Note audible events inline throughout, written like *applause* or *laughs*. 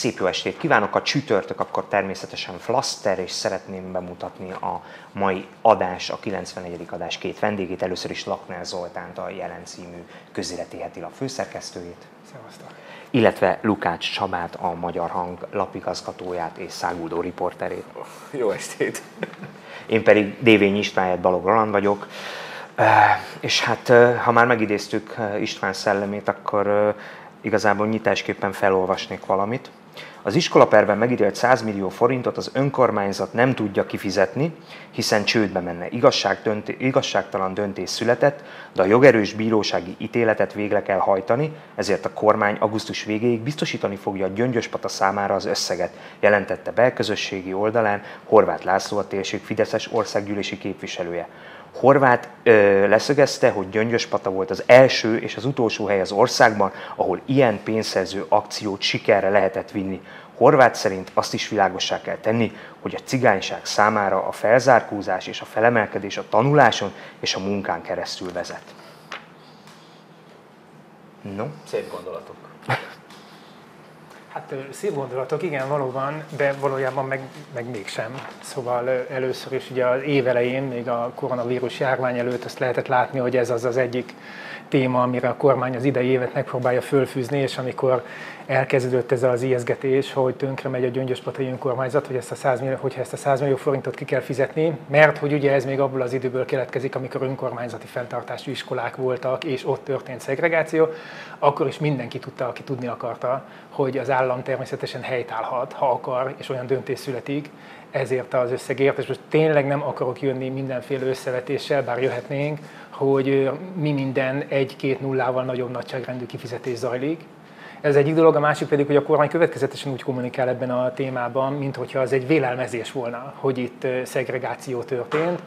Szép jó estét kívánok! A csütörtök akkor természetesen Flaster, és szeretném bemutatni a mai adás, a 94. adás két vendégét. Először is Lakner Zoltánt, a Jelen című közéleti heti lap főszerkesztőjét. Szevasztok. Illetve Lukács Csabát, a Magyar Hang lapigazgatóját és száguldó riporterét. Jó estét! Én pedig Dévény István Balog Roland vagyok. És hát, ha már megidéztük István szellemét, akkor igazából nyitásképpen felolvasnék valamit. Az iskolaperben megítélt 100 millió forintot az önkormányzat nem tudja kifizetni, hiszen csődbe menne. Igazság dönté, igazságtalan döntés született, de a jogerős bírósági ítéletet végre kell hajtani, ezért a kormány augusztus végéig biztosítani fogja a Gyöngyöspata számára az összeget, jelentette belközösségi oldalán Horváth László a térség Fideszes országgyűlési képviselője. Horváth ö, leszögezte, hogy Gyöngyöspata volt az első és az utolsó hely az országban, ahol ilyen pénzszerző akciót sikerre lehetett vinni. Horváth szerint azt is világossá kell tenni, hogy a cigányság számára a felzárkózás és a felemelkedés a tanuláson és a munkán keresztül vezet. No? Szép gondolatok. Hát szép gondolatok, igen, valóban, de valójában meg, meg mégsem. Szóval először is ugye az évelején, még a koronavírus járvány előtt azt lehetett látni, hogy ez az az egyik téma, amire a kormány az idei évet megpróbálja fölfűzni, és amikor elkezdődött ez az ijeszgetés, hogy tönkre megy a Gyöngyöspatai önkormányzat, hogy ezt a 100 millió, hogyha ezt a 100 millió forintot ki kell fizetni, mert hogy ugye ez még abból az időből keletkezik, amikor önkormányzati fenntartású iskolák voltak, és ott történt szegregáció, akkor is mindenki tudta, aki tudni akarta, hogy az állam természetesen helytállhat, ha akar, és olyan döntés születik, ezért az összegért, és most tényleg nem akarok jönni mindenféle összevetéssel, bár jöhetnénk, hogy mi minden egy-két nullával nagyobb nagyságrendű kifizetés zajlik. Ez egyik dolog, a másik pedig, hogy a kormány következetesen úgy kommunikál ebben a témában, mint hogyha az egy vélelmezés volna, hogy itt szegregáció történt,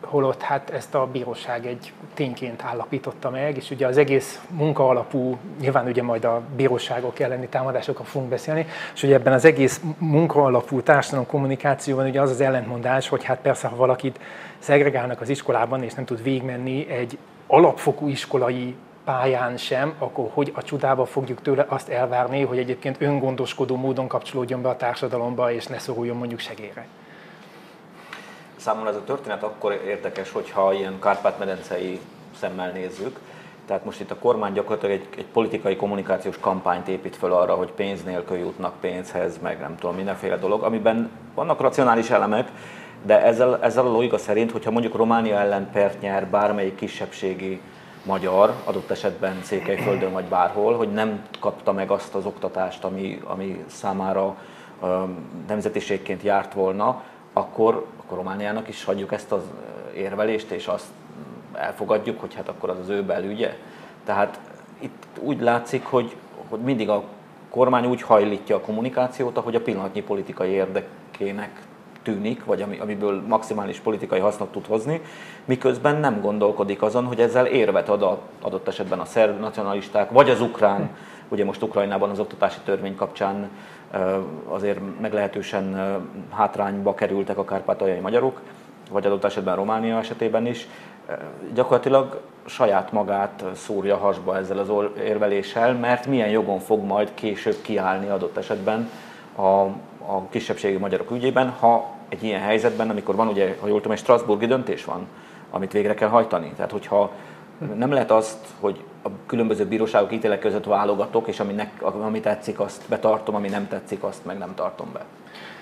holott hát ezt a bíróság egy tényként állapította meg, és ugye az egész munka alapú, nyilván ugye majd a bíróságok elleni támadásokra fogunk beszélni, és ugye ebben az egész munka alapú társadalom kommunikációban ugye az az ellentmondás, hogy hát persze, ha valakit szegregálnak az iskolában, és nem tud végigmenni egy alapfokú iskolai pályán sem, akkor hogy a csodába fogjuk tőle azt elvárni, hogy egyébként öngondoskodó módon kapcsolódjon be a társadalomba, és ne szoruljon mondjuk segélyre. Számomra ez a történet akkor érdekes, hogyha ilyen kárpát-medencei szemmel nézzük. Tehát most itt a kormány gyakorlatilag egy, egy politikai kommunikációs kampányt épít föl arra, hogy pénz nélkül jutnak pénzhez, meg nem tudom, mindenféle dolog, amiben vannak racionális elemek, de ezzel, ezzel a logika szerint, hogyha mondjuk Románia ellen pert nyer bármelyik kisebbségi magyar, adott esetben Székelyföldön vagy bárhol, hogy nem kapta meg azt az oktatást, ami, ami számára nemzetiségként járt volna, akkor, akkor Romániának is hagyjuk ezt az érvelést, és azt elfogadjuk, hogy hát akkor az az ő belügye. Tehát itt úgy látszik, hogy, hogy mindig a kormány úgy hajlítja a kommunikációt, ahogy a pillanatnyi politikai érdekének tűnik, vagy ami, amiből maximális politikai hasznot tud hozni, miközben nem gondolkodik azon, hogy ezzel érvet ad a, adott esetben a szerb nacionalisták, vagy az ukrán, ugye most Ukrajnában az oktatási törvény kapcsán azért meglehetősen hátrányba kerültek a kárpátaljai magyarok, vagy adott esetben Románia esetében is, gyakorlatilag saját magát szúrja hasba ezzel az érveléssel, mert milyen jogon fog majd később kiállni adott esetben a, a kisebbségi magyarok ügyében, ha egy ilyen helyzetben, amikor van ugye, ha jól tudom, egy Strasburgi döntés van, amit végre kell hajtani. Tehát, hogyha nem lehet azt, hogy a különböző bíróságok ítélek között válogatok, és ami, ne, ami tetszik, azt betartom, ami nem tetszik, azt meg nem tartom be.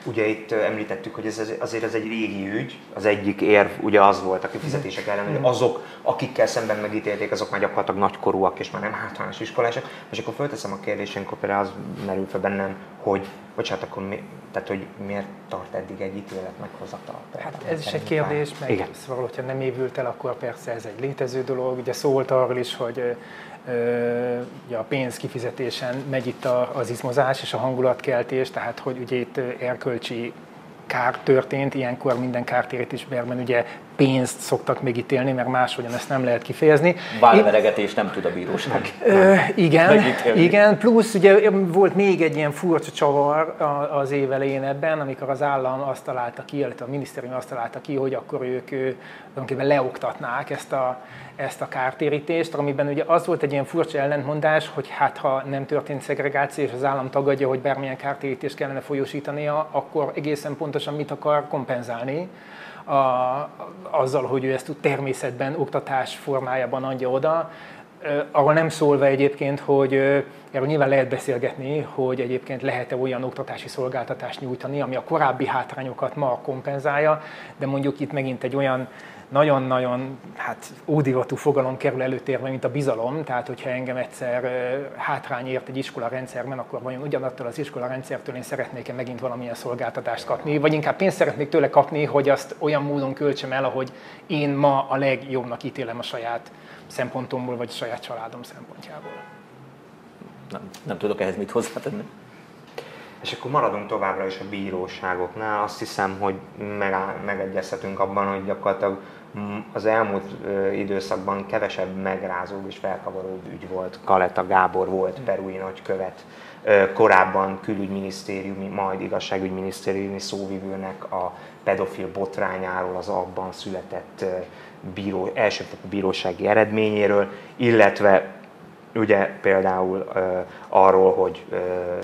Ugye itt említettük, hogy ez azért ez egy régi ügy, az egyik érv ugye az volt a kifizetések ellen, hogy azok, akikkel szemben megítélték, azok már gyakorlatilag nagykorúak és már nem hátrányos iskolások. És akkor fölteszem a kérdést, amikor például az merül fel bennem, hogy bocsánat, akkor mi, tehát, hogy miért tart eddig egy ítélet meghozata? Hát ez is egy kérdés, meg Igen. szóval, hogyha nem évült el, akkor persze ez egy létező dolog. Ugye szólt arról is, hogy ugye a pénz kifizetésen megy itt az izmozás és a hangulatkeltés, tehát hogy ugye itt erkölcsi kár történt, ilyenkor minden kártérítésben ugye pénzt szoktak még ítélni, mert máshogyan ezt nem lehet kifejezni. Válveregetés nem tud a bíróság. Ö, igen, igen, plusz ugye volt még egy ilyen furcsa csavar az év elején ebben, amikor az állam azt találta ki, illetve a minisztérium azt találta ki, hogy akkor ők tulajdonképpen leoktatnák ezt a, ezt a kártérítést, amiben ugye az volt egy ilyen furcsa ellentmondás, hogy hát ha nem történt szegregáció, és az állam tagadja, hogy bármilyen kártérítést kellene folyósítania, akkor egészen pontosan mit akar kompenzálni a, azzal, hogy ő ezt természetben, oktatás formájában adja oda. Arról nem szólva egyébként, hogy erről nyilván lehet beszélgetni, hogy egyébként lehet-e olyan oktatási szolgáltatást nyújtani, ami a korábbi hátrányokat ma kompenzálja, de mondjuk itt megint egy olyan nagyon-nagyon hát, ódivatú fogalom kerül előtérbe, mint a bizalom. Tehát, hogyha engem egyszer hátrány ért egy iskola rendszerben, akkor vajon ugyanattól az iskola rendszertől én szeretnék-e megint valamilyen szolgáltatást kapni, vagy inkább pénzt szeretnék tőle kapni, hogy azt olyan módon költsem el, ahogy én ma a legjobbnak ítélem a saját szempontomból, vagy a saját családom szempontjából. Nem, nem tudok ehhez mit hozzátenni. És akkor maradunk továbbra is a bíróságoknál. Azt hiszem, hogy megegyezhetünk abban, hogy gyakorlatilag az elmúlt időszakban kevesebb megrázó és felkavaró ügy volt. Kaleta Gábor volt perui nagykövet, korábban külügyminisztériumi, majd igazságügyminisztériumi szóvivőnek a pedofil botrányáról, az abban született bíró, elsőfokú bírósági eredményéről, illetve ugye például uh, arról, hogy uh,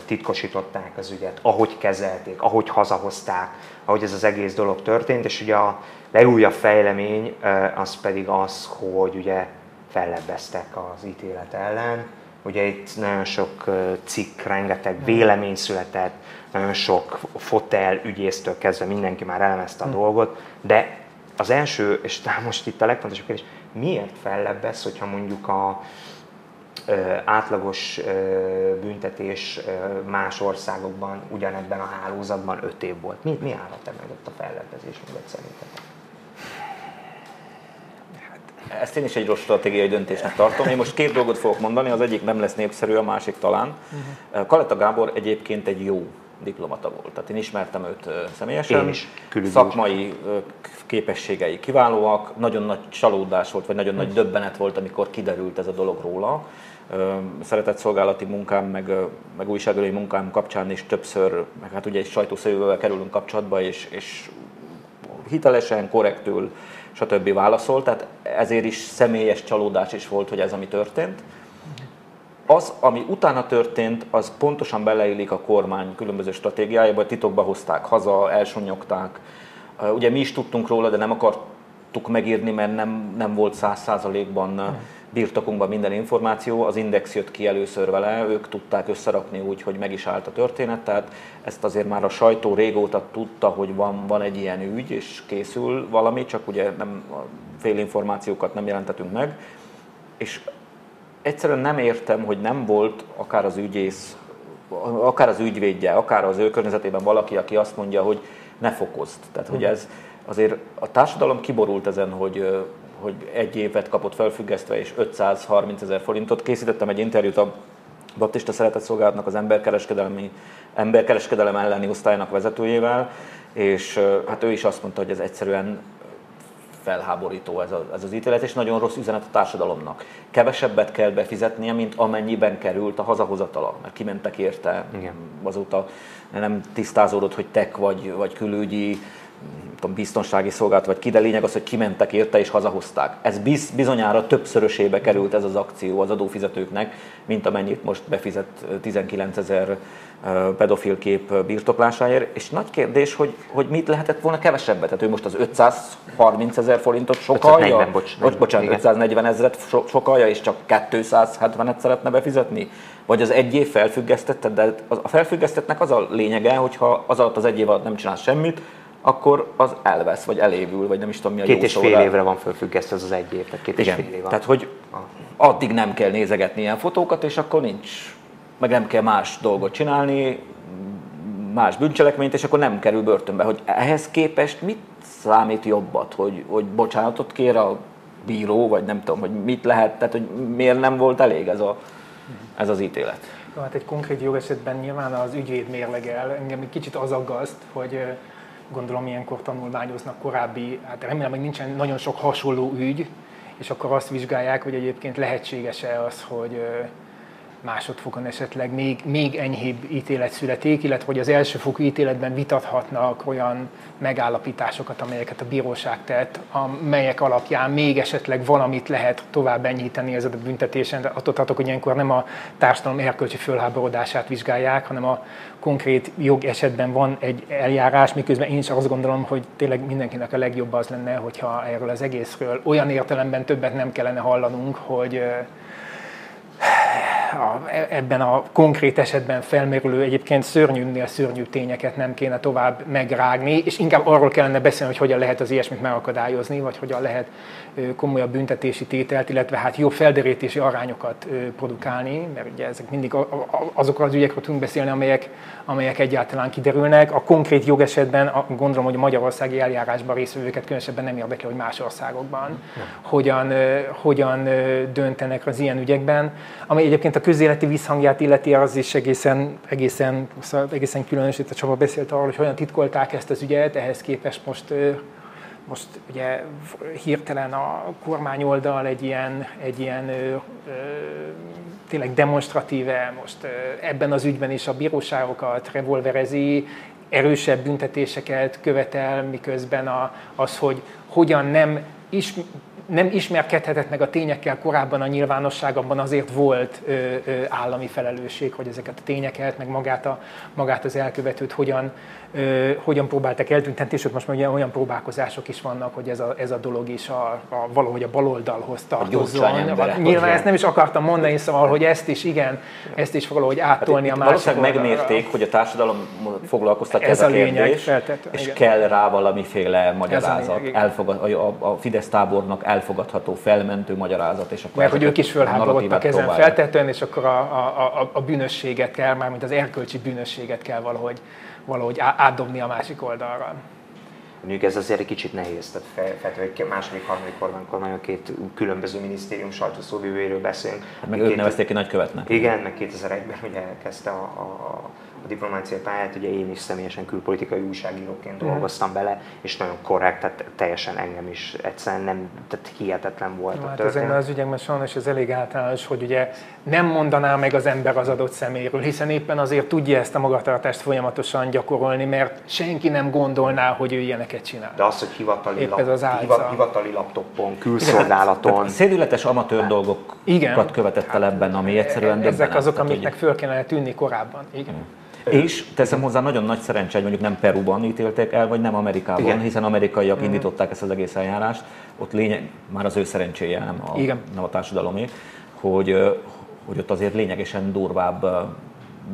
titkosították az ügyet, ahogy kezelték, ahogy hazahozták, ahogy ez az egész dolog történt, és ugye a legújabb fejlemény az pedig az, hogy ugye fellebbeztek az ítélet ellen. Ugye itt nagyon sok cikk, rengeteg vélemény született, nagyon sok fotel ügyésztől kezdve mindenki már elemezte a hmm. dolgot, de az első, és *laughs* most itt a legfontosabb kérdés, miért fellebbez, hogyha mondjuk a, átlagos büntetés más országokban ugyanebben a hálózatban 5 év volt. Mi, mi állhat -e a fellebbezés mögött szerinted? Ezt én is egy rossz stratégiai döntésnek tartom. Én most két dolgot fogok mondani, az egyik nem lesz népszerű, a másik talán. Uh-huh. Kaleta Gábor egyébként egy jó diplomata volt. Tehát én ismertem őt személyesen. Én is. Szakmai képességei kiválóak, nagyon nagy csalódás volt, vagy nagyon nagy döbbenet volt, amikor kiderült ez a dolog róla szeretett szolgálati munkám, meg, meg újságírói munkám kapcsán is többször, meg hát ugye egy sajtószövővel kerülünk kapcsolatba, és, és hitelesen, korrektül, stb. válaszolt, tehát ezért is személyes csalódás is volt, hogy ez ami történt. Az, ami utána történt, az pontosan beleillik a kormány különböző stratégiájába, titokba hozták haza, elsonyogták. Ugye mi is tudtunk róla, de nem akartuk megírni, mert nem, nem volt száz százalékban birtokunkban minden információ, az Index jött ki először vele, ők tudták összerakni úgy, hogy meg is állt a történet, tehát ezt azért már a sajtó régóta tudta, hogy van, van egy ilyen ügy, és készül valami, csak ugye nem, fél információkat nem jelentetünk meg, és egyszerűen nem értem, hogy nem volt akár az ügyész, akár az ügyvédje, akár az ő környezetében valaki, aki azt mondja, hogy ne fokozd. Tehát, hogy mhm. ez azért a társadalom kiborult ezen, hogy hogy egy évet kapott felfüggesztve és 530 ezer forintot. Készítettem egy interjút a Baptista Szeretett Szolgálatnak az emberkereskedelmi, emberkereskedelem elleni osztálynak vezetőjével, és hát ő is azt mondta, hogy ez egyszerűen felháborító ez, a, ez az ítélet, és nagyon rossz üzenet a társadalomnak. Kevesebbet kell befizetnie, mint amennyiben került a hazahozatala, mert kimentek érte, Igen. azóta nem tisztázódott, hogy tek vagy, vagy külügyi, tudom, biztonsági szolgálat vagy ki, de lényeg az, hogy kimentek érte és hazahozták. Ez biz, bizonyára többszörösébe került ez az akció az adófizetőknek, mint amennyit most befizet 19 ezer pedofil kép birtoklásáért, és nagy kérdés, hogy, hogy mit lehetett volna kevesebbet. Tehát ő most az 530 ezer forintot sokalja, 540, bocs, bocs, bocsánat, igen. 540 ezeret so, sokalja, és csak 270-et szeretne befizetni? Vagy az egy év felfüggesztette, de a felfüggesztetnek az a lényege, hogyha az alatt az egy év alatt nem csinál semmit, akkor az elvesz, vagy elévül, vagy nem is tudom mi a Két és fél évre van fölfüggesztve az az egy év, tehát két Igen. és fél év van. Tehát, hogy addig nem kell nézegetni ilyen fotókat, és akkor nincs, meg nem kell más dolgot csinálni, más bűncselekményt, és akkor nem kerül börtönbe. Hogy ehhez képest mit számít jobbat, hogy, hogy bocsánatot kér a bíró, vagy nem tudom, hogy mit lehet, tehát hogy miért nem volt elég ez, a, ez az ítélet? Hát egy konkrét jogesetben nyilván az ügyvéd mérlegel. Engem egy kicsit az aggaszt, hogy gondolom ilyenkor tanulmányoznak korábbi, hát remélem, hogy nincsen nagyon sok hasonló ügy, és akkor azt vizsgálják, hogy egyébként lehetséges-e az, hogy másodfokon esetleg még, még enyhébb ítélet születik, illetve hogy az elsőfokú ítéletben vitathatnak olyan megállapításokat, amelyeket a bíróság tett, amelyek alapján még esetleg valamit lehet tovább enyhíteni ez a büntetésen. Attól tartok, hogy ilyenkor nem a társadalom erkölcsi fölháborodását vizsgálják, hanem a konkrét jog esetben van egy eljárás, miközben én is azt gondolom, hogy tényleg mindenkinek a legjobb az lenne, hogyha erről az egészről olyan értelemben többet nem kellene hallanunk, hogy a, ebben a konkrét esetben felmerülő egyébként szörnyűnél szörnyű tényeket nem kéne tovább megrágni, és inkább arról kellene beszélni, hogy hogyan lehet az ilyesmit megakadályozni, vagy hogyan lehet komolyabb büntetési tételt, illetve hát jobb felderítési arányokat produkálni, mert ugye ezek mindig azokról az ügyekről tudunk beszélni, amelyek, amelyek egyáltalán kiderülnek. A konkrét jogesetben gondolom, hogy a magyarországi eljárásban részvevőket különösebben nem érdekli, hogy más országokban hogyan, hogyan döntenek az ilyen ügyekben. Ami egyébként a közéleti visszhangját illeti, az is egészen, egészen, egészen különös. Itt a Csaba beszélt arról, hogy hogyan titkolták ezt az ügyet, ehhez képest most most ugye hirtelen a kormányoldal egy ilyen, egy ilyen ö, ö, tényleg demonstratíve most ö, ebben az ügyben is a bíróságokat revolverezi, erősebb büntetéseket követel, miközben a, az, hogy hogyan nem is, nem ismerkedhetett meg a tényekkel korábban a nyilvánosság, abban azért volt ö, ö, állami felelősség, hogy ezeket a tényeket, meg magát, a, magát az elkövetőt hogyan, hogyan próbáltak eltüntetni, ott most már olyan próbálkozások is vannak, hogy ez a, ez a dolog is a, a, valahogy a baloldalhoz tartozzon. Nyilván ezt nem is akartam mondani, szóval, hogy ezt is, igen, ezt is valahogy áttolni hát, a másik Valószínűleg megmérték, hogy a társadalom foglalkoztatja ez, ez a, a lényeg, kérdés, feltett, és igen. kell rá valamiféle magyarázat. A, Elfogad, a, a Fidesz tábornak elfogadható, felmentő magyarázat. És akkor Mert hogy ők is fölháborodtak ezen feltetően, és akkor a, a, a, a bűnösséget kell, mármint az erkölcsi bűnösséget kell valahogy valahogy átdobni a másik oldalra. Mondjuk ez azért egy kicsit nehéz, tehát feltétlenül hogy második, harmadik kormánykor nagyon két különböző minisztérium sajtószóvivőjéről beszélünk. Hát meg őt nevezték ki nagykövetnek. Igen, meg 2001-ben ugye kezdte a, a a diplomáciai pályát, ugye én is személyesen külpolitikai újságíróként mm. dolgoztam bele, és nagyon korrekt, tehát teljesen engem is egyszerűen nem, tehát hihetetlen volt Jó, a hát ezekben az ügyekben sajnos ez elég általános, hogy ugye nem mondaná meg az ember az adott szeméről, hiszen éppen azért tudja ezt a magatartást folyamatosan gyakorolni, mert senki nem gondolná, hogy ő ilyeneket csinál. De az, hogy hivatali, lap, az hivatali laptopon, külszolgálaton. Szédületes amatőr dolgokat Igen. követett el ebben, ami egyszerűen Ezek azok, amiknek föl kellene tűnni korábban. Igen. Hmm. És teszem hozzá, nagyon nagy szerencse, hogy mondjuk nem Peruban ítélték el, vagy nem Amerikában, Igen. hiszen amerikaiak mm. indították ezt az egész eljárást. Ott lényeg, már az ő szerencséje, nem a, Igen. nem a társadalomé, hogy, hogy ott azért lényegesen durvább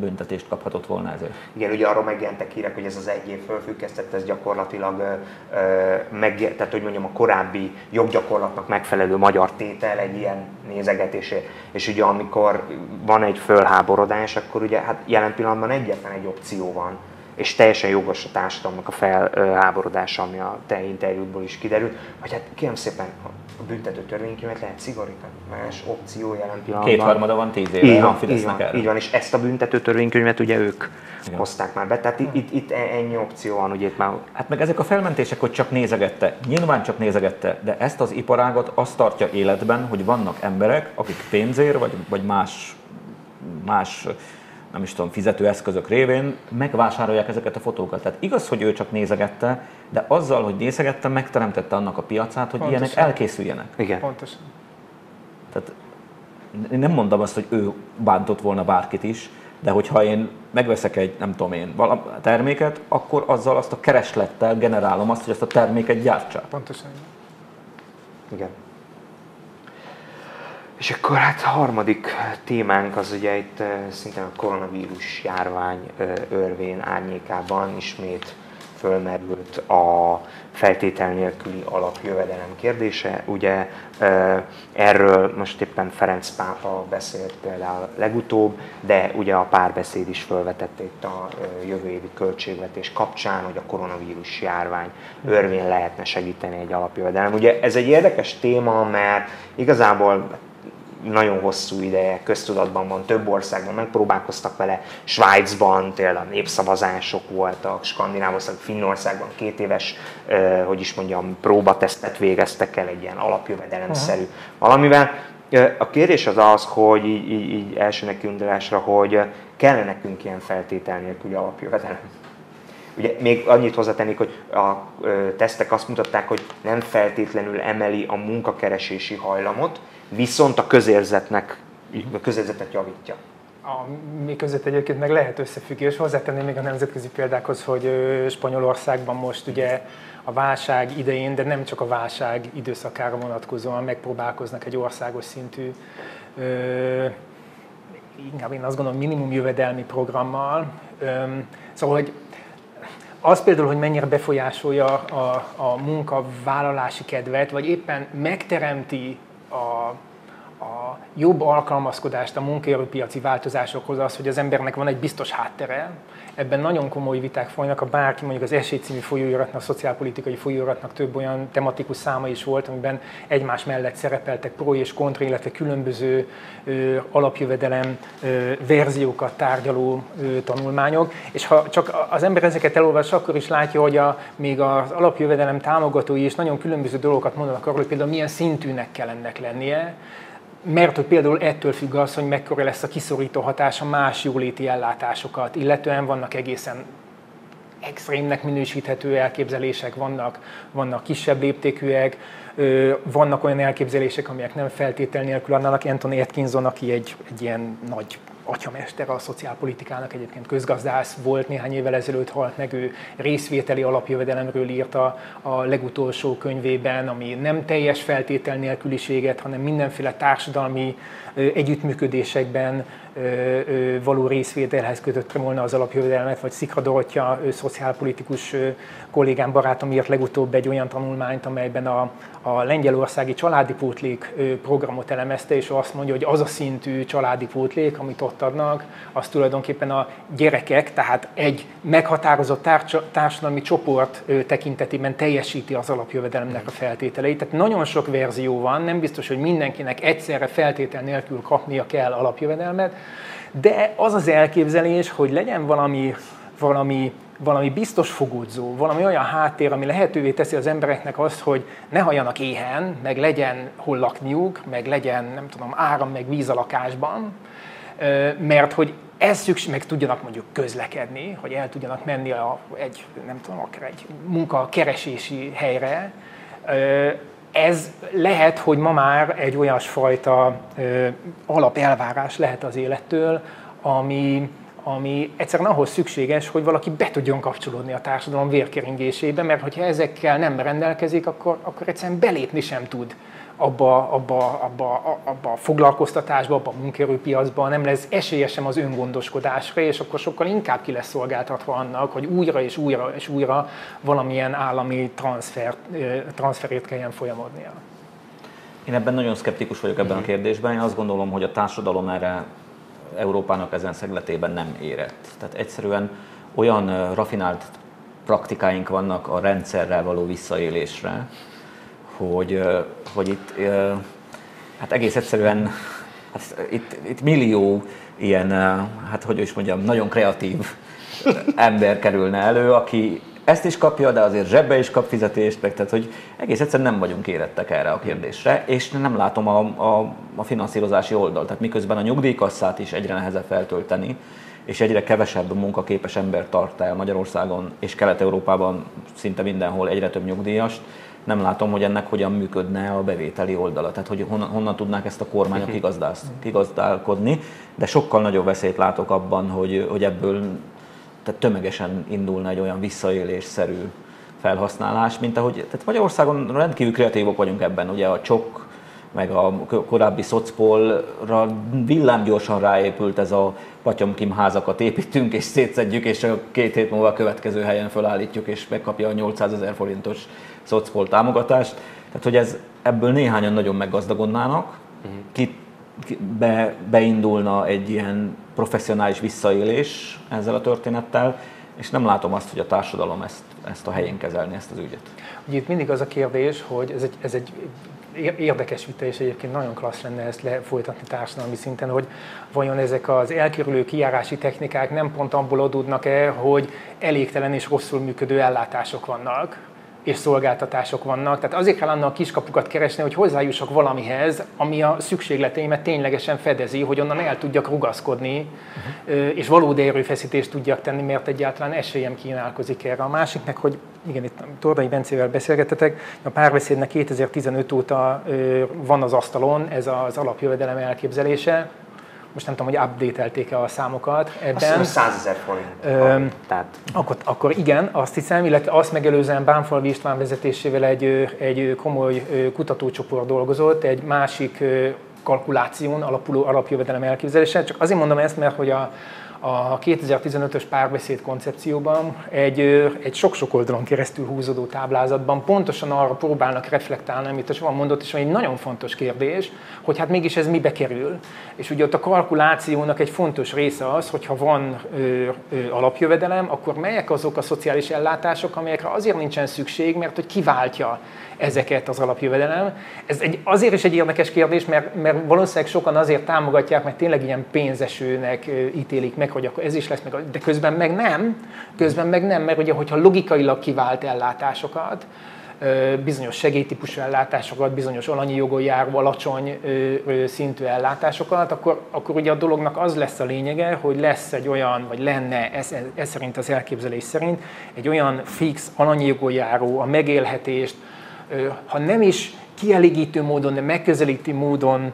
büntetést kaphatott volna ezért. Igen, ugye arról megjelentek hírek, hogy ez az egy év fölfüggesztett, ez gyakorlatilag ö, meg, tehát hogy mondjam, a korábbi joggyakorlatnak megfelelő magyar tétel egy ilyen nézegetésé. És ugye amikor van egy fölháborodás, akkor ugye hát jelen pillanatban egyetlen egy opció van, és teljesen jogos a társadalomnak a felháborodása, ami a te interjútból is kiderült, hogy hát kérem szépen, a büntető törvénykönyvet lehet szigorítani. Más opció jelen pillanatban. Kétharmada van tíz éve így van, így van, így van, és ezt a büntető törvénykönyvet ugye ők Igen. hozták már be. Tehát itt, itt, itt ennyi opció van, ugye itt már... Hát meg ezek a felmentések, hogy csak nézegette, nyilván csak nézegette, de ezt az iparágot azt tartja életben, hogy vannak emberek, akik pénzért, vagy, vagy más, más nem is tudom, fizetőeszközök révén megvásárolják ezeket a fotókat. Tehát igaz, hogy ő csak nézegette, de azzal, hogy nézegette, megteremtette annak a piacát, hogy Pontosan. ilyenek elkészüljenek. Igen. Pontosan. Tehát én nem mondom azt, hogy ő bántott volna bárkit is, de hogyha én megveszek egy, nem tudom én, terméket, akkor azzal azt a kereslettel generálom azt, hogy ezt a terméket gyártsák. Pontosan. Igen. És akkor hát a harmadik témánk az ugye itt szintén a koronavírus járvány örvén árnyékában ismét fölmerült a feltétel nélküli alapjövedelem kérdése. Ugye erről most éppen Ferenc pápa beszélt például legutóbb, de ugye a párbeszéd is felvetett itt a jövő évi költségvetés kapcsán, hogy a koronavírus járvány örvén lehetne segíteni egy alapjövedelem. Ugye ez egy érdekes téma, mert igazából nagyon hosszú ideje köztudatban van, több országban megpróbálkoztak vele, Svájcban például népszavazások voltak, Skandinávország, Finnországban két éves, hogy is mondjam, próbatesztet végeztek el egy ilyen alapjövedelemszerű uh-huh. valamivel. A kérdés az az, hogy így, így, így első nekiundulásra, hogy kell nekünk ilyen feltétel nélküli alapjövedelem? Ugye még annyit hozzátennék, hogy a tesztek azt mutatták, hogy nem feltétlenül emeli a munkakeresési hajlamot, viszont a közérzetnek, a közérzetet javítja. A mi között egyébként meg lehet összefüggés. Hozzátenném még a nemzetközi példákhoz, hogy Spanyolországban most ugye a válság idején, de nem csak a válság időszakára vonatkozóan megpróbálkoznak egy országos szintű, ö, inkább én azt gondolom minimum jövedelmi programmal. Ö, szóval, hogy az például, hogy mennyire befolyásolja a, a munkavállalási kedvet, vagy éppen megteremti a a jobb alkalmazkodást a munkaerőpiaci változásokhoz az, hogy az embernek van egy biztos háttere. Ebben nagyon komoly viták folynak, a bárki mondjuk az Esély című folyóiratnak, a szociálpolitikai folyóiratnak több olyan tematikus száma is volt, amiben egymás mellett szerepeltek pro és kontra, illetve különböző ö, alapjövedelem ö, verziókat tárgyaló ö, tanulmányok. És ha csak az ember ezeket elolvas, akkor is látja, hogy a, még az alapjövedelem támogatói is nagyon különböző dolgokat mondanak arról, hogy például milyen szintűnek kell ennek lennie mert hogy például ettől függ az, hogy mekkora lesz a kiszorító hatása más jóléti ellátásokat, illetően vannak egészen extrémnek minősíthető elképzelések, vannak, vannak kisebb léptékűek, vannak olyan elképzelések, amelyek nem feltétel nélkül annak Anthony Atkinson, aki egy, egy ilyen nagy atyamester a szociálpolitikának, egyébként közgazdász volt, néhány évvel ezelőtt halt meg, ő részvételi alapjövedelemről írta a legutolsó könyvében, ami nem teljes feltétel nélküliséget, hanem mindenféle társadalmi együttműködésekben való részvételhez kötötte volna az alapjövedelmet, vagy Szikra Dorottya, szociálpolitikus kollégám, barátom írt legutóbb egy olyan tanulmányt, amelyben a, a lengyelországi családi pótlék programot elemezte, és azt mondja, hogy az a szintű családi pótlék, amit ott adnak, az tulajdonképpen a gyerekek, tehát egy meghatározott társadalmi csoport tekintetében teljesíti az alapjövedelemnek a feltételeit. Tehát nagyon sok verzió van, nem biztos, hogy mindenkinek egyszerre feltétel nélkül kapnia kell alapjövedelmet, de az az elképzelés, hogy legyen valami, valami valami biztos fogódzó, valami olyan háttér, ami lehetővé teszi az embereknek azt, hogy ne halljanak éhen, meg legyen hol lakniuk, meg legyen, nem tudom, áram, meg víz a lakásban, mert hogy ez szükség, meg tudjanak mondjuk közlekedni, hogy el tudjanak menni a, egy, nem tudom, akár egy munkakeresési helyre, ez lehet, hogy ma már egy olyasfajta alapelvárás lehet az élettől, ami, ami egyszerűen ahhoz szükséges, hogy valaki be tudjon kapcsolódni a társadalom vérkeringésébe, mert hogyha ezekkel nem rendelkezik, akkor, akkor egyszerűen belépni sem tud abba, abba, abba, abba a foglalkoztatásba, abba a munkerőpiacba, nem lesz esélye sem az öngondoskodásra, és akkor sokkal inkább ki lesz szolgáltatva annak, hogy újra és újra és újra valamilyen állami transfer, transferét kelljen folyamodnia. Én ebben nagyon szkeptikus vagyok ebben a mhm. kérdésben. Én azt gondolom, hogy a társadalom erre Európának ezen szegletében nem érett. Tehát egyszerűen olyan rafinált praktikáink vannak a rendszerrel való visszaélésre, hogy, hogy itt hát egész egyszerűen hát itt, itt millió ilyen, hát hogy is mondjam, nagyon kreatív ember kerülne elő, aki ezt is kapja, de azért zsebbe is kap fizetést, meg tehát, hogy egész egyszerűen nem vagyunk érettek erre a kérdésre, és nem látom a, a, a finanszírozási oldalt. Tehát miközben a nyugdíjkasszát is egyre nehezebb feltölteni, és egyre kevesebb munkaképes ember tart el Magyarországon és Kelet-Európában szinte mindenhol egyre több nyugdíjast, nem látom, hogy ennek hogyan működne a bevételi oldala, tehát hogy honnan, honnan tudnák ezt a kormányok mhm. kigazdálkodni, de sokkal nagyobb veszélyt látok abban, hogy, hogy ebből tehát tömegesen indulna egy olyan visszaélésszerű felhasználás, mint ahogy, tehát Magyarországon rendkívül kreatívok vagyunk ebben, ugye a csok, meg a korábbi szocpolra villámgyorsan ráépült ez a patyomkim házakat építünk és szétszedjük, és a két hét múlva a következő helyen felállítjuk, és megkapja a 800 ezer forintos szocpol támogatást. Tehát, hogy ez, ebből néhányan nagyon meggazdagodnának, uh-huh. Be, beindulna egy ilyen professzionális visszaélés ezzel a történettel, és nem látom azt, hogy a társadalom ezt, ezt a helyén kezelni, ezt az ügyet. Ugye itt mindig az a kérdés, hogy ez egy, ez egy érdekes vita, és egyébként nagyon klassz lenne ezt lefolytatni társadalmi szinten, hogy vajon ezek az elkerülő kijárási technikák nem pont abból adódnak-e, hogy elégtelen és rosszul működő ellátások vannak, és szolgáltatások vannak. Tehát azért kell annak a kiskapukat keresni, hogy hozzájussak valamihez, ami a szükségleteimet ténylegesen fedezi, hogy onnan el tudjak rugaszkodni, uh-huh. és valódi erőfeszítést tudjak tenni, mert egyáltalán esélyem kínálkozik erre. A másiknek, hogy igen, itt Tordai Bencével beszélgetetek, a párbeszédnek 2015 óta van az asztalon ez az alapjövedelem elképzelése, most nem tudom, hogy update-elték-e a számokat ebben. Azt 100 ezer forint. Tehát. Akkor, akkor igen, azt hiszem, illetve azt megelőzően Bánfalvi István vezetésével egy, egy komoly kutatócsoport dolgozott, egy másik kalkuláción alapuló alapjövedelem elképzelése. Csak azért mondom ezt, mert hogy a, a 2015-ös párbeszéd koncepcióban egy, egy sok-sok oldalon keresztül húzódó táblázatban pontosan arra próbálnak reflektálni, amit a Zsovan mondott, és egy nagyon fontos kérdés, hogy hát mégis ez mibe kerül. És ugye ott a kalkulációnak egy fontos része az, hogyha van ö, ö, alapjövedelem, akkor melyek azok a szociális ellátások, amelyekre azért nincsen szükség, mert hogy kiváltja ezeket az alapjövedelem. Ez egy, azért is egy érdekes kérdés, mert, mert valószínűleg sokan azért támogatják, mert tényleg ilyen pénzesőnek ítélik meg, hogy akkor ez is lesz, meg, de közben meg nem, közben meg nem, mert ugye, hogyha logikailag kivált ellátásokat, bizonyos segélytípusú ellátásokat, bizonyos alanyi jogon járó, alacsony szintű ellátásokat, akkor, akkor ugye a dolognak az lesz a lényege, hogy lesz egy olyan, vagy lenne, ez, ez szerint az elképzelés szerint, egy olyan fix alanyi jogon járó, a megélhetést, ha nem is kielégítő módon, de megközelítő módon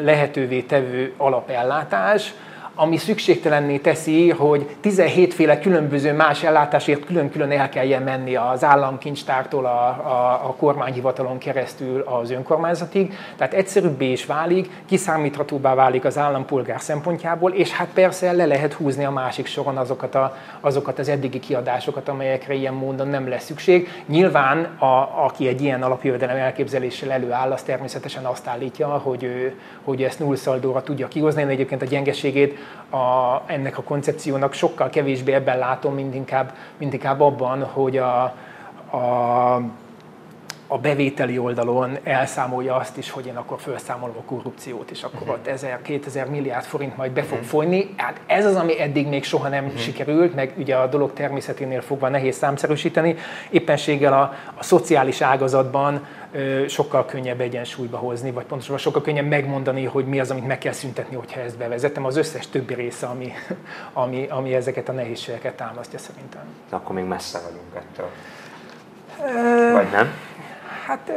lehetővé tevő alapellátás, ami szükségtelenné teszi, hogy 17 féle különböző más ellátásért külön-külön el kelljen menni az államkincstártól a, a, a kormányhivatalon keresztül az önkormányzatig. Tehát egyszerűbbé is válik, kiszámíthatóbbá válik az állampolgár szempontjából, és hát persze le lehet húzni a másik soron azokat, a, azokat az eddigi kiadásokat, amelyekre ilyen módon nem lesz szükség. Nyilván, a, aki egy ilyen alapjövedelem elképzeléssel előáll, az természetesen azt állítja, hogy, ő, hogy ezt nullszaldóra tudja kihozni. Én egyébként a gyengeségét a, ennek a koncepciónak sokkal kevésbé ebben látom, mint inkább, mint inkább abban, hogy a, a a bevételi oldalon elszámolja azt is, hogy én akkor felszámolom a korrupciót, és akkor uh-huh. ott 1000-2000 milliárd forint majd be fog uh-huh. folyni. Hát ez az, ami eddig még soha nem uh-huh. sikerült, meg ugye a dolog természeténél fogva nehéz számszerűsíteni. Éppenséggel a, a szociális ágazatban ö, sokkal könnyebb egyensúlyba hozni, vagy pontosabban sokkal könnyebb megmondani, hogy mi az, amit meg kell szüntetni, hogyha ezt bevezetem. Az összes többi része, ami, ami, ami ezeket a nehézségeket támasztja szerintem. De akkor még messze vagyunk ettől. Vagy nem? Hát,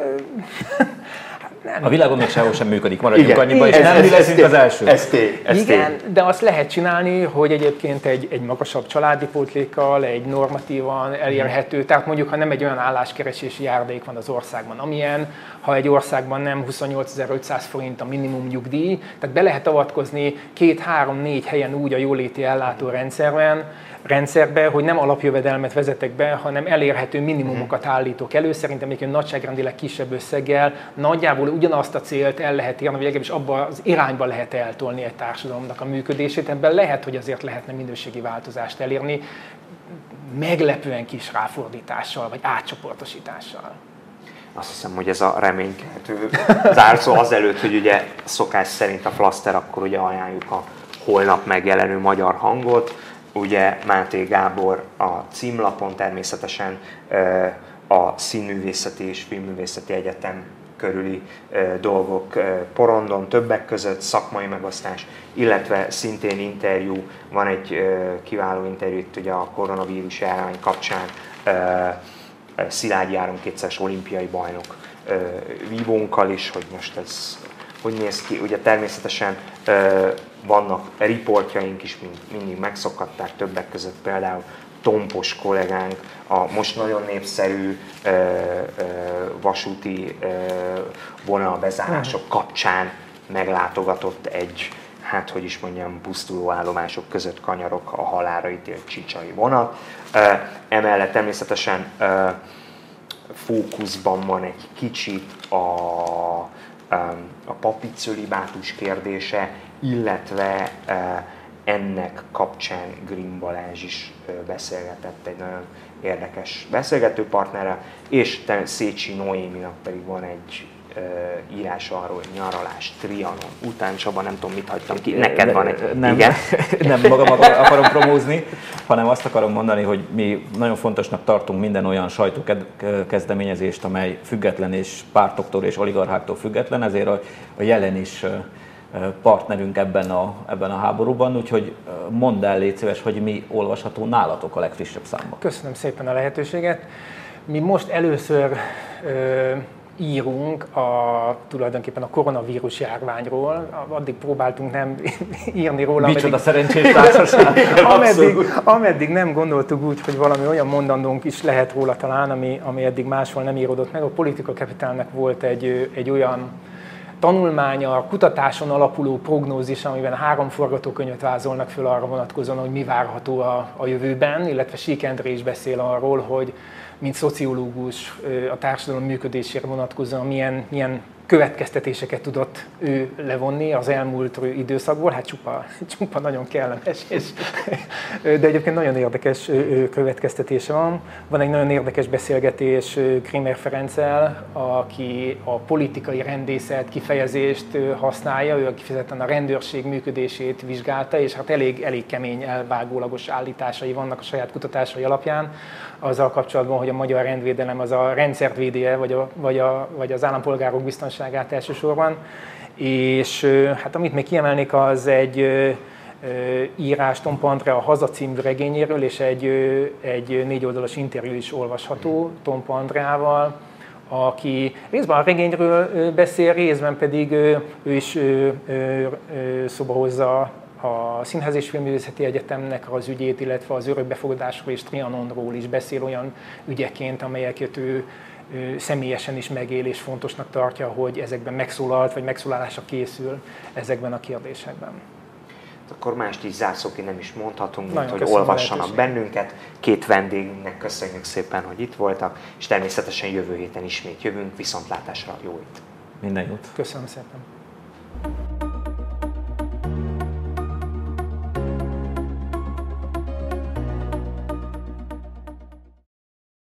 nem. A világon még sehol sem működik, maradjunk Igen. annyiba, és nem mi leszünk az első. Ez tény, ez Igen, tény. de azt lehet csinálni, hogy egyébként egy, egy magasabb családi pótlékkal, egy normatívan elérhető, tehát mondjuk, ha nem egy olyan álláskeresési járdék van az országban, amilyen, ha egy országban nem 28.500 forint a minimum nyugdíj, tehát be lehet avatkozni két, három, négy helyen úgy a jóléti ellátórendszerben, rendszerbe, hogy nem alapjövedelmet vezetek be, hanem elérhető minimumokat állítok elő. Szerintem egy nagyságrendileg kisebb összeggel nagyjából ugyanazt a célt el lehet érni, vagy legalábbis abba az irányba lehet eltolni egy társadalomnak a működését. Ebben lehet, hogy azért lehetne minőségi változást elérni, meglepően kis ráfordítással, vagy átcsoportosítással azt hiszem, hogy ez a reménykeltő zárszó azelőtt, hogy ugye szokás szerint a Flaster, akkor ugye ajánljuk a holnap megjelenő magyar hangot, ugye Máté Gábor a címlapon természetesen a Színművészeti és Filmművészeti Egyetem körüli dolgok porondon, többek között szakmai megosztás, illetve szintén interjú, van egy kiváló interjú itt ugye a koronavírus járvány kapcsán, Szilágyi Áron kétszeres olimpiai bajnok vívónkkal is, hogy most ez hogy néz ki. Ugye természetesen vannak riportjaink is, mindig megszokhatták többek között például Tompos kollégánk, a most nagyon népszerű ö, ö, vasúti ö, vonalbezárások kapcsán meglátogatott egy, hát hogy is mondjam, pusztuló állomások között kanyarok a halára ítélt csicsai vonat. Emellett természetesen fókuszban van egy kicsit a, a papi kérdése, illetve ennek kapcsán Grimm Balázs is beszélgetett egy nagyon érdekes beszélgető partnere, és Szécsi Noéminak pedig van egy írás arról, hogy nyaralás, Trianon, után Csaba, nem tudom, mit hagytam ki, neked van egy... Nem, igen? *laughs* nem magam akarom promózni, hanem azt akarom mondani, hogy mi nagyon fontosnak tartunk minden olyan sajtókezdeményezést, amely független és pártoktól és oligarcháktól független, ezért a, a jelen is partnerünk ebben a, ebben a háborúban, úgyhogy mondd el, légy szíves, hogy mi olvasható nálatok a legfrissebb számban. Köszönöm szépen a lehetőséget. Mi most először ö, írunk a, tulajdonképpen a koronavírus járványról. Addig próbáltunk nem *laughs* írni róla. Micsoda szerencsés *laughs* társaság. ameddig, ameddig nem gondoltuk úgy, hogy valami olyan mondandónk is lehet róla talán, ami, ami eddig máshol nem íródott meg. A Politika Capitalnek volt egy, egy olyan tanulmánya, kutatáson alapuló prognózis, amiben három forgatókönyvet vázolnak föl arra vonatkozóan, hogy mi várható a, a jövőben, illetve Sík Endre is beszél arról, hogy mint szociológus a társadalom működésére vonatkozóan milyen, milyen következtetéseket tudott ő levonni az elmúlt időszakból, hát csupa, *laughs* csupa nagyon kellemes, és, *laughs* de egyébként nagyon érdekes következtetése van. Van egy nagyon érdekes beszélgetés Krimer Ferenccel, aki a politikai rendészet kifejezést használja, ő kifejezetten a rendőrség működését vizsgálta, és hát elég, elég kemény elvágólagos állításai vannak a saját kutatásai alapján, azzal kapcsolatban, hogy a magyar rendvédelem az a rendszert védi vagy, a, vagy, a, vagy az állampolgárok biztonságát elsősorban. És hát amit még kiemelnék, az egy írás Tom Pantre a Haza című regényéről, és egy, egy négy oldalas interjú is olvasható Tom Pandreával, aki részben a regényről beszél, részben pedig ő is szoba hozza a Színház és Filmművészeti Egyetemnek az ügyét, illetve az örökbefogadásról és Trianonról is beszél olyan ügyeként, amelyeket ő, személyesen is megél és fontosnak tartja, hogy ezekben megszólalt, vagy megszólalása készül ezekben a kérdésekben. Akkor mást is zárszóként nem is mondhatunk, mint hogy olvassanak bennünket. Két vendégünknek köszönjük szépen, hogy itt voltak, és természetesen jövő héten ismét jövünk. Viszontlátásra, jó itt! Minden jót! Köszönöm szépen!